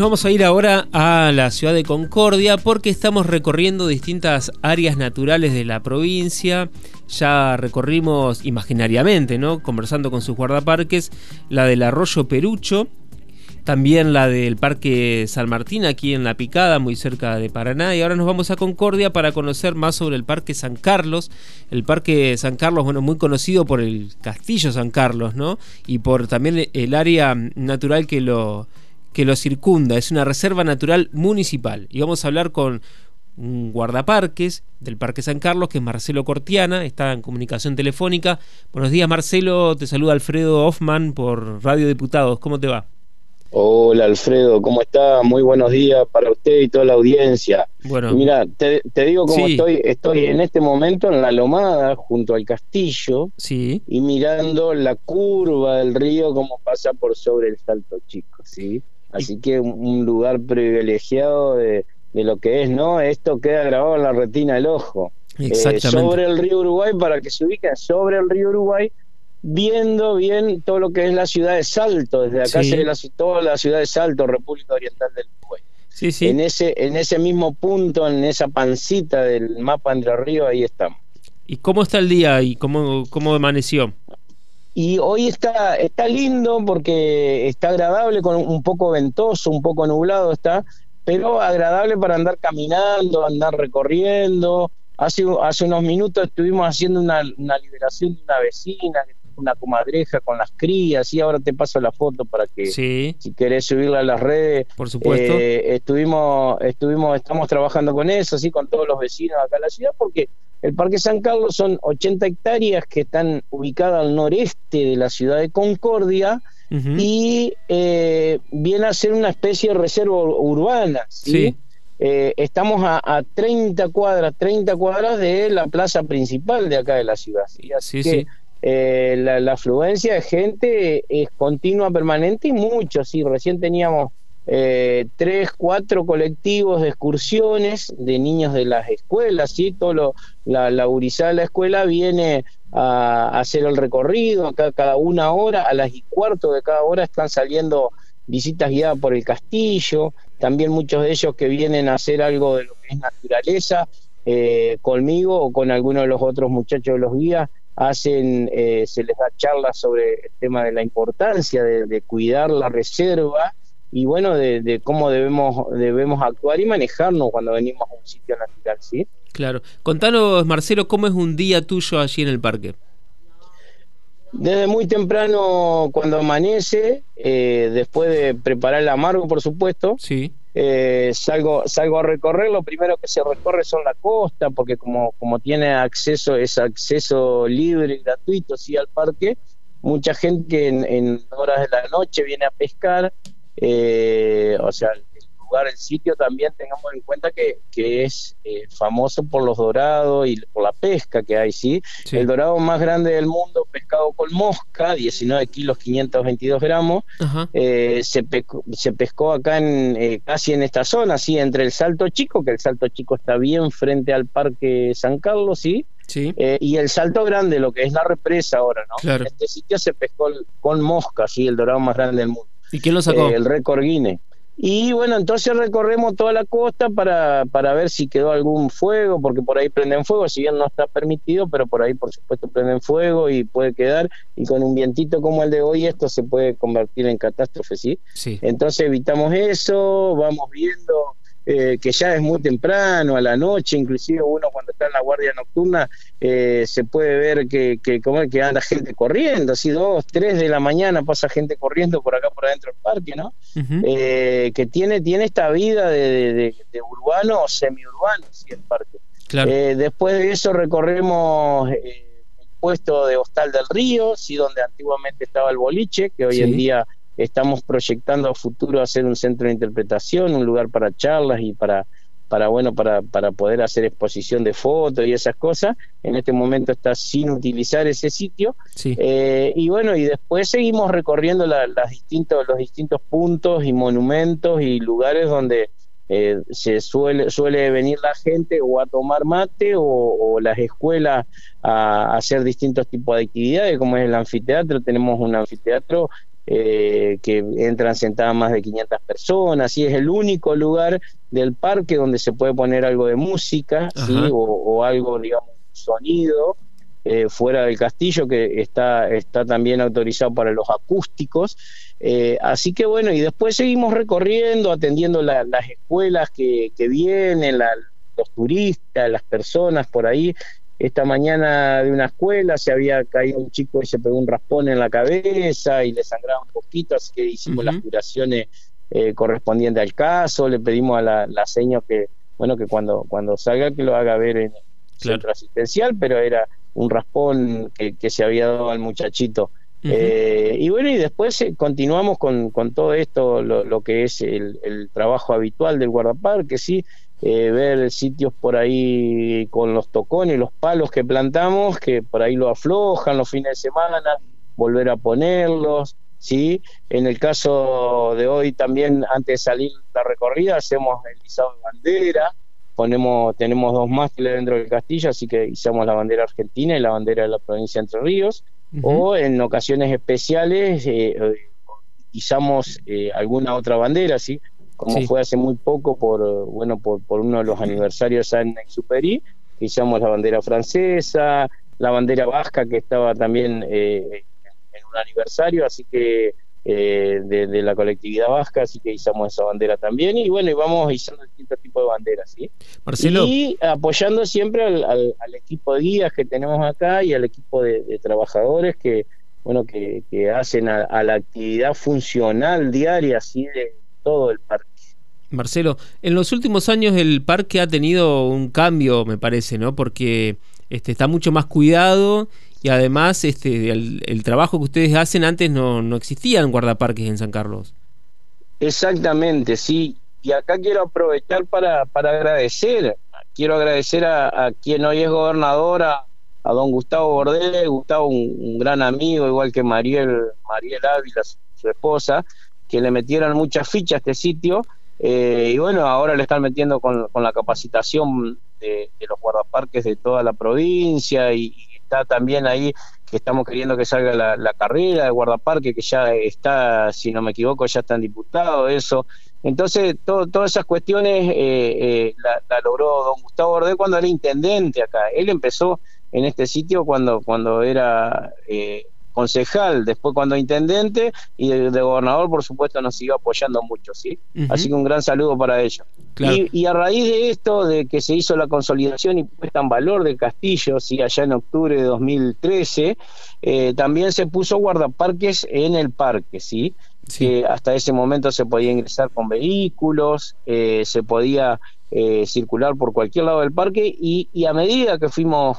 nos vamos a ir ahora a la ciudad de Concordia porque estamos recorriendo distintas áreas naturales de la provincia. Ya recorrimos imaginariamente, ¿no? Conversando con sus guardaparques, la del arroyo Perucho, también la del Parque San Martín aquí en La Picada, muy cerca de Paraná. Y ahora nos vamos a Concordia para conocer más sobre el Parque San Carlos. El Parque San Carlos, bueno, muy conocido por el Castillo San Carlos, ¿no? Y por también el área natural que lo, que lo circunda. Es una reserva natural municipal. Y vamos a hablar con un guardaparques del Parque San Carlos, que es Marcelo Cortiana, está en comunicación telefónica. Buenos días, Marcelo. Te saluda Alfredo Hoffman por Radio Diputados. ¿Cómo te va? Hola Alfredo, ¿cómo está? Muy buenos días para usted y toda la audiencia. Bueno, mira, te, digo cómo estoy. Estoy en este momento en la Lomada, junto al castillo, sí. y mirando la curva del río como pasa por sobre el Salto Chico, ¿sí? Así que un, lugar privilegiado de, lo que es, ¿no? Esto queda grabado en la retina del ojo. Eh, Exactamente. sobre el río Uruguay, para que se ubiquen, sobre el río Uruguay viendo bien todo lo que es la ciudad de Salto, desde acá se ve la, toda la ciudad de Salto, República Oriental del Uruguay. Sí, sí. En ese, en ese mismo punto, en esa pancita del mapa Entre Ríos, ahí estamos. ¿Y cómo está el día y cómo, cómo amaneció? Y hoy está, está lindo porque está agradable, con un poco ventoso, un poco nublado está, pero agradable para andar caminando, andar recorriendo. Hace, hace unos minutos estuvimos haciendo una, una liberación de una vecina una comadreja con las crías y ahora te paso la foto para que si querés subirla a las redes. Por supuesto. Eh, estuvimos, estuvimos, estamos trabajando con eso, así con todos los vecinos acá en la ciudad, porque el Parque San Carlos son 80 hectáreas que están ubicadas al noreste de la ciudad de Concordia. Y eh, viene a ser una especie de reserva urbana. ¿sí? Eh, estamos a, 30 cuadras, 30 cuadras de la plaza principal de acá de la ciudad. ¿sí? Así que eh, la, afluencia de gente es continua, permanente y mucho. Sí, recién teníamos eh, tres, cuatro colectivos de excursiones de niños de las escuelas, ¿sí? Todo lo, la, la de la escuela viene a, hacer el recorrido, acá cada una hora, a las y cuarto de cada hora están saliendo visitas guiadas por el castillo, también muchos de ellos que vienen a hacer algo de lo que es naturaleza, eh, conmigo o con alguno de los otros muchachos de los guías, hacen, eh, se les da charlas sobre el tema de la importancia de, cuidar la reserva y bueno, de, cómo debemos, debemos actuar y manejarnos cuando venimos a un sitio natural, ¿sí? Claro. Contanos, Marcelo, ¿cómo es un día tuyo allí en el parque? Desde muy temprano, cuando amanece, eh, después de preparar el amargo, por supuesto, sí. Eh, salgo, salgo a recorrer, lo primero que se recorre son la costa, porque como, como tiene acceso, es acceso libre y gratuito sí, al parque, mucha gente en, en horas de la noche viene a pescar, eh, o sea, el sitio también tengamos en cuenta que, que es eh, famoso por los dorados y por la pesca que hay, ¿sí? El dorado más grande del mundo, pescado con mosca, 19 kilos 522 gramos, eh, se, se pescó acá en eh, casi en esta zona, ¿sí? Entre el Salto Chico, que el Salto Chico está bien frente al Parque San Carlos, ¿sí? Sí. y el salto grande, lo que es la represa ahora, ¿no? En este sitio se pescó con mosca, sí, el dorado más grande del mundo. ¿Y quién lo sacó? el récord Guinness. Y bueno, entonces recorremos toda la costa para, para ver si quedó algún fuego, porque por ahí prenden fuego, si bien no está permitido, pero por ahí por supuesto prenden fuego y puede quedar, y con un vientito como el de hoy esto se puede convertir en catástrofe, ¿sí? Sí. Entonces evitamos eso, vamos viendo eh, que ya es muy temprano, a la noche, inclusive uno cuando está en la guardia nocturna eh, se puede ver que, que, como que anda gente corriendo, así dos, tres de la mañana pasa gente corriendo por acá por adentro del parque, ¿no? Eh, que tiene, tiene esta vida de, urbano o semiurbano, sí, el parque. después de eso recorremos el puesto de Hostal del Río, sí, donde antiguamente estaba el boliche, que hoy en día Estamos proyectando a futuro hacer un centro de interpretación, un lugar para charlas y para, para bueno, para, para poder hacer exposición de fotos y esas cosas. En este momento está sin utilizar ese sitio. Eh, y bueno, y después seguimos recorriendo las distintos, los distintos puntos y monumentos y lugares donde eh, se suele, suele venir la gente o a tomar mate o, las escuelas a, a, hacer distintos tipos de actividades, como es el anfiteatro. Tenemos un anfiteatro eh, que entran sentadas más de 500 personas, y es el único lugar del parque donde se puede poner algo de música, ¿sí? o, algo, digamos, sonido, eh, fuera del castillo, que está, está también autorizado para los acústicos. Eh, así que bueno, y después seguimos recorriendo, atendiendo las escuelas que, que vienen, los turistas, las personas por ahí. Esta mañana de una escuela se había caído un chico y se pegó un raspón en la cabeza y le sangraba un poquito, así que hicimos las curaciones eh, correspondientes al caso, le pedimos a la, la seño que, bueno, que cuando, cuando salga que lo haga ver en el centro asistencial, pero era un raspón que, que se había dado al muchachito. Eh, y bueno, y después eh, continuamos con, con, todo esto, lo, que es el, trabajo habitual del guardaparque, sí, eh, ver sitios por ahí con los tocones, los palos que plantamos, que por ahí lo aflojan los fines de semana, volver a ponerlos, sí. En el caso de hoy también, antes de salir la recorrida, hacemos el izado de bandera, ponemos, tenemos dos mástiles dentro del castillo, así que izamos la bandera argentina y la bandera de la provincia de Entre Ríos o en ocasiones especiales eh, eh izamos eh, alguna otra bandera, ¿sí? Como fue hace muy poco por bueno por, por uno de los aniversarios en Exuperi, izamos la bandera francesa, la bandera vasca que estaba también eh, en un aniversario, así que eh, de, la colectividad vasca, así que izamos esa bandera también. Y bueno, y vamos izando distintos tipos de banderas, ¿sí? Y apoyando siempre al, equipo de guías que tenemos acá y al equipo de, trabajadores que, bueno, que, hacen a, la actividad funcional diaria, así de todo el parque. Marcelo, en los últimos años el parque ha tenido un cambio, me parece, ¿no? Porque este, está mucho más cuidado y además este el, trabajo que ustedes hacen antes no, no existían guardaparques en San Carlos. Exactamente, sí. Y acá quiero aprovechar para, para agradecer, quiero agradecer a, quien hoy es gobernador, a, don Gustavo Bordé, Gustavo un, gran amigo, igual que Mariel, Mariel Ávila, su, esposa, que le metieron muchas fichas a este sitio. Eh, y bueno, ahora le están metiendo con, con la capacitación de, los guardaparques de toda la provincia y, está también ahí que estamos queriendo que salga la, carrera de guardaparque, que ya está, si no me equivoco, ya están diputados, eso. Entonces, todas esas cuestiones eh, eh, la, logró don Gustavo Bordé cuando era intendente acá. Él empezó en este sitio cuando, cuando era eh, concejal, después cuando intendente y de, gobernador, por supuesto, nos siguió apoyando mucho, ¿sí? Así que un gran saludo para ellos. Y, a raíz de esto, de que se hizo la consolidación y puesta en valor del castillo, sí, allá en octubre de 2013, eh, también se puso guardaparques en el parque, ¿sí? Que hasta ese momento se podía ingresar con vehículos, eh, se podía eh, circular por cualquier lado del parque y, y a medida que fuimos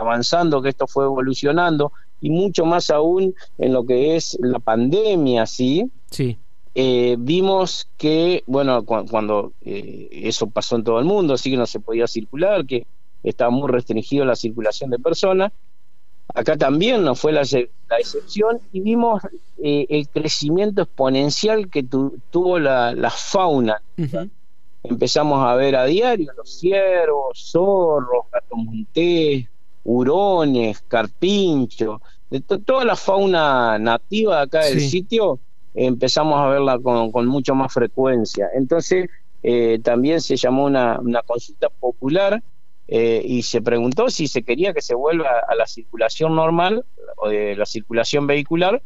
avanzando, que esto fue evolucionando, y mucho más aún en lo que es la pandemia, ¿sí? Sí. Eh, vimos que, bueno, cuando eh, eso pasó en todo el mundo, así que no se podía circular, que estaba muy restringido la circulación de personas. Acá también no fue la, excepción y vimos eh, el crecimiento exponencial que tuvo la, fauna. Empezamos a ver a diario los ciervos, zorros, gatos montés, hurones, carpinchos, de toda la fauna nativa acá del sitio, empezamos a verla con, mucho más frecuencia. Entonces, eh, también se llamó una, consulta popular eh, y se preguntó si se quería que se vuelva a la circulación normal o de la circulación vehicular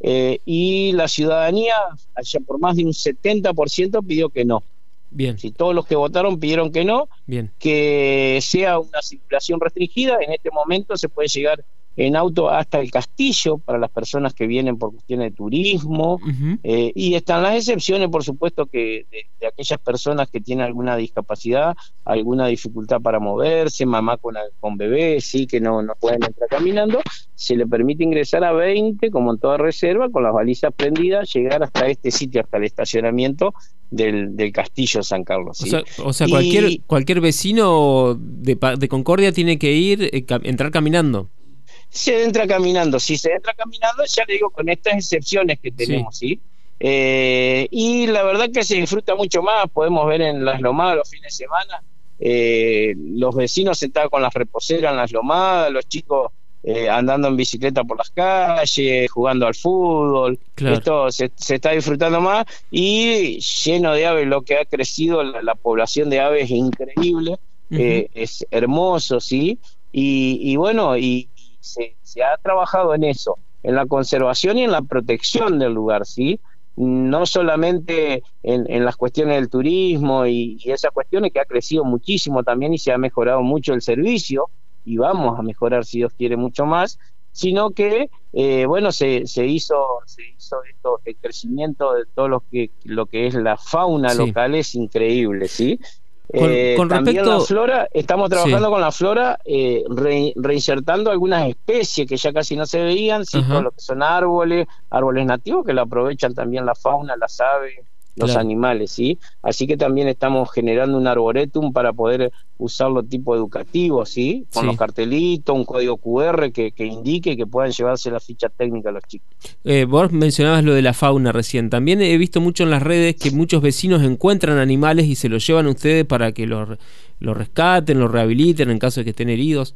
eh, y la ciudadanía, allá por más de un 70% pidió que no. Bien. Si todos los que votaron pidieron que no, Bien. que sea una circulación restringida, en este momento se puede llegar en auto hasta el castillo para las personas que vienen por cuestiones de turismo eh, y están las excepciones por supuesto que de, aquellas personas que tienen alguna discapacidad alguna dificultad para moverse mamá con, con bebé sí que no, no pueden entrar caminando se le permite ingresar a 20 como en toda reserva con las balizas prendidas llegar hasta este sitio hasta el estacionamiento del, del castillo San Carlos o sea, cualquier cualquier vecino de, de Concordia tiene que ir eh, entrar caminando se entra caminando. Si se entra caminando, ya le digo, con estas excepciones que tenemos, ¿sí? Eh, y la verdad que se disfruta mucho más. Podemos ver en las lomadas los fines de semana, eh, los vecinos sentados con las reposeras en las lomadas, los chicos eh, andando en bicicleta por las calles, jugando al fútbol. Esto se, está disfrutando más y lleno de aves, lo que ha crecido, la, población de aves es increíble, eh, es hermoso, ¿sí? Y, bueno, y, se, ha trabajado en eso, en la conservación y en la protección del lugar, ¿sí? no solamente en, las cuestiones del turismo y, y, esas cuestiones que ha crecido muchísimo también y se ha mejorado mucho el servicio, y vamos a mejorar si Dios quiere mucho más, sino que eh, bueno se, se hizo se hizo esto el crecimiento de todo lo que lo que es la fauna local es increíble sí con, eh, también la flora estamos trabajando con la flora eh, reinsertando algunas especies que ya casi no se veían sí, todo lo que son árboles árboles nativos que lo aprovechan también la fauna las aves los animales, ¿sí? Así que también estamos generando un arboretum para poder usarlo tipo educativo, ¿sí? Con los cartelitos, un código QR que, indique que puedan llevarse la ficha técnica a los chicos. Eh, vos mencionabas lo de la fauna recién. También he visto mucho en las redes que muchos vecinos encuentran animales y se los llevan a ustedes para que los lo rescaten, los rehabiliten en caso de que estén heridos.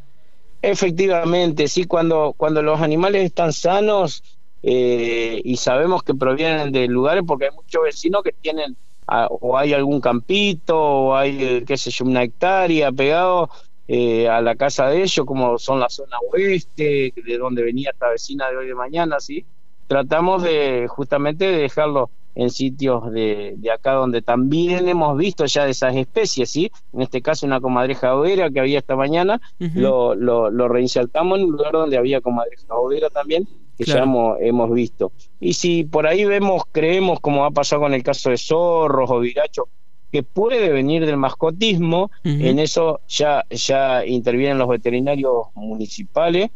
Efectivamente, sí, cuando, cuando los animales están sanos, eh, y sabemos que provienen de lugares porque hay muchos vecinos que tienen ah, o hay algún campito o hay eh, qué sé yo una hectárea pegado eh, a la casa de ellos como son la zona oeste de donde venía esta vecina de hoy de mañana sí tratamos de justamente de dejarlo en sitios de, de, acá donde también hemos visto ya de esas especies, ¿sí? En este caso una comadreja overa que había esta mañana, lo, lo, lo, reinsertamos en un lugar donde había comadreja overa también, que ya hemos, visto. Y si por ahí vemos, creemos, como ha pasado con el caso de zorros o virachos, que puede venir del mascotismo, en eso ya, ya intervienen los veterinarios municipales.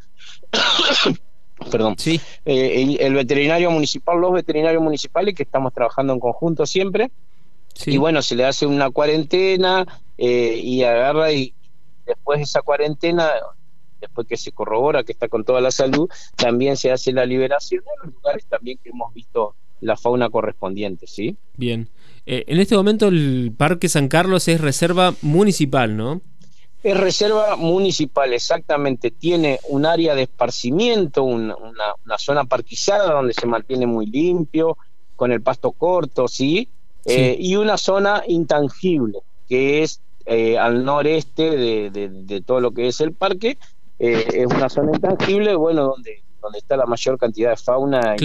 Perdón. Sí. Eh, el, veterinario municipal, los veterinarios municipales que estamos trabajando en conjunto siempre. Y bueno, se le hace una cuarentena eh, y agarra y después de esa cuarentena después que se corrobora que está con toda la salud, también se hace la liberación en los lugares también que hemos visto la fauna correspondiente, ¿sí? Bien. Eh, en este momento el Parque San Carlos es reserva municipal, ¿no? Es reserva municipal, exactamente. Tiene un área de esparcimiento, una, zona parquizada donde se mantiene muy limpio, con el pasto corto, ¿sí? Eh, y una zona intangible, que es eh, al noreste de, todo lo que es el parque, eh, es una zona intangible, bueno, donde, donde está la mayor cantidad de fauna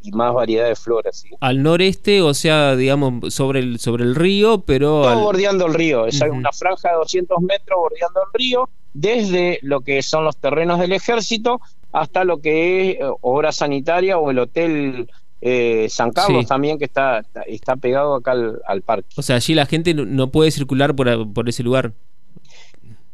y, más variedad de flora. Al noreste, o sea, digamos, sobre el, sobre el río, pero... bordeando el río, es una franja de 200 metros bordeando el río, desde lo que son los terrenos del ejército hasta lo que es eh, obra sanitaria o el hotel eh, San Carlos también que está, está pegado acá al, parque. O sea, allí la gente no puede circular por, por ese lugar.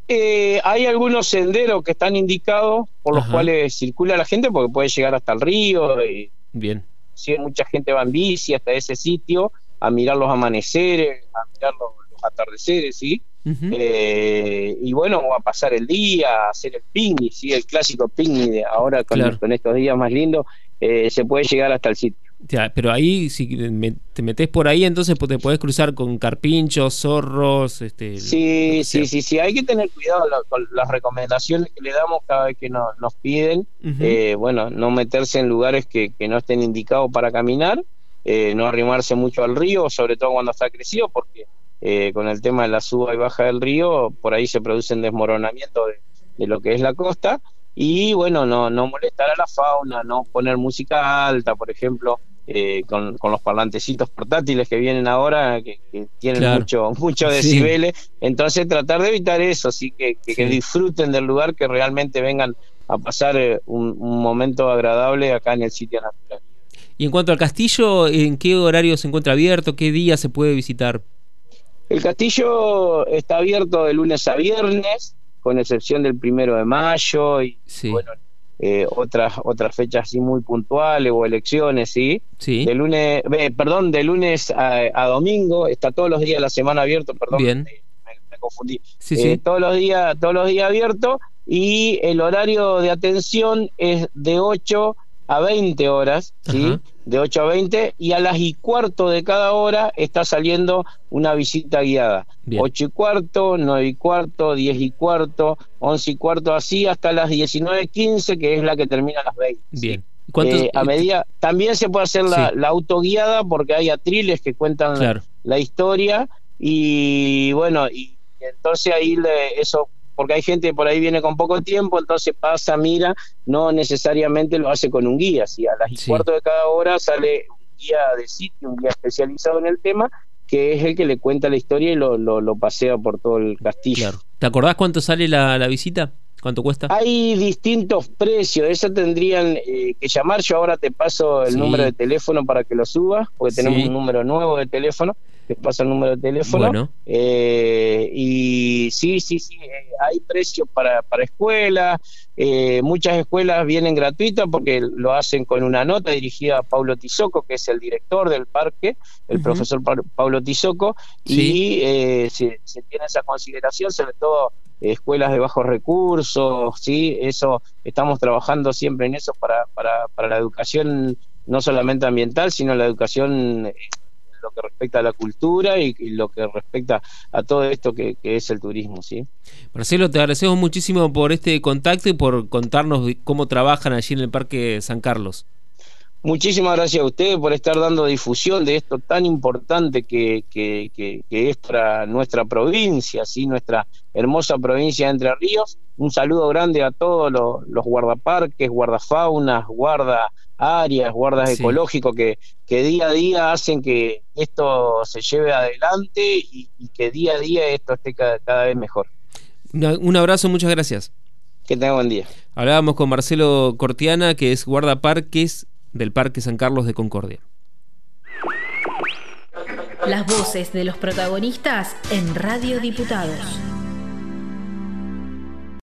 Eh, hay algunos senderos que están indicados por los cuales circula la gente porque puede llegar hasta el río. Y, Bien. Sí, mucha gente va en bici hasta ese sitio a mirar los amaneceres, a mirar los, atardeceres, ¿sí? Eh, y bueno, a pasar el día, a hacer el picnic, ¿sí? El clásico picnic de ahora con, estos días más lindos, eh, se puede llegar hasta el sitio pero ahí, si te metes por ahí, entonces te puedes cruzar con carpinchos, zorros. Este, sí, sí, sí, sí. Hay que tener cuidado con las recomendaciones que le damos cada vez que nos piden. Eh, bueno, no meterse en lugares que, no estén indicados para caminar, eh, no arrimarse mucho al río, sobre todo cuando está crecido, porque eh, con el tema de la suba y baja del río, por ahí se producen desmoronamientos de, de lo que es la costa y bueno, no, no molestar a la fauna, no poner música alta, por ejemplo, eh, con, los parlantecitos portátiles que vienen ahora, que, tienen mucho, mucho decibeles. Entonces tratar de evitar eso, así que, que, disfruten del lugar, que realmente vengan a pasar eh, un, momento agradable acá en el sitio natural. Y en cuanto al castillo, ¿en qué horario se encuentra abierto? ¿Qué día se puede visitar? El castillo está abierto de lunes a viernes, con excepción del primero de mayo y bueno, eh, otras otras fechas así muy puntuales o elecciones, ¿sí? sí. De lunes, perdón, de lunes a, domingo, está todos los días la semana abierto, perdón, Bien. Me, confundí. Eh, todos los días, todos los días abierto y el horario de atención es de 8 a 20 horas, ¿sí? De 8 a 20 y a las y cuarto de cada hora está saliendo una visita guiada. 8 y cuarto, 9 y cuarto, 10 y cuarto, 11 y cuarto, así hasta las 19.15, que es la que termina a las 20. Bien. Eh, a medida, también se puede hacer la, autoguiada porque hay atriles que cuentan la, historia y bueno, y entonces ahí le, eso porque hay gente que por ahí viene con poco tiempo, entonces pasa, mira, no necesariamente lo hace con un guía. Si a las y cuarto de cada hora sale un guía de sitio, un guía especializado en el tema, que es el que le cuenta la historia y lo, lo, pasea por todo el castillo. ¿Te acordás cuánto sale la, la visita? ¿Cuánto cuesta? Hay distintos precios, eso tendrían eh, que llamar. Yo ahora te paso el número de teléfono para que lo subas, porque tenemos un número nuevo de teléfono. Te paso el número de teléfono. Bueno. Eh, y sí, sí, sí, eh, hay precios para, para escuelas. muchas escuelas vienen gratuitas porque lo hacen con una nota dirigida a Paulo Tizoco, que es el director del parque, el profesor Paulo Tizoco, y se, se tiene esa consideración, sobre todo escuelas de bajos recursos, ¿sí? Eso, estamos trabajando siempre en eso para, para, para la educación no solamente ambiental, sino la educación en lo que respecta a la cultura y, lo que respecta a todo esto que, es el turismo, ¿sí? Marcelo, te agradecemos muchísimo por este contacto y por contarnos cómo trabajan allí en el Parque San Carlos. Muchísimas gracias a ustedes por estar dando difusión de esto tan importante que, que, es para nuestra provincia, ¿sí? nuestra hermosa provincia de Entre Ríos. Un saludo grande a todos los, guardaparques, guardafaunas, guarda áreas, guardas ecológicos que, que día a día hacen que esto se lleve adelante y, que día a día esto esté cada, vez mejor. Un abrazo, muchas gracias. Que tenga buen día. Hablábamos con Marcelo Cortiana, que es guardaparques del Parque San Carlos de Concordia. Las voces de los protagonistas en Radio Diputados.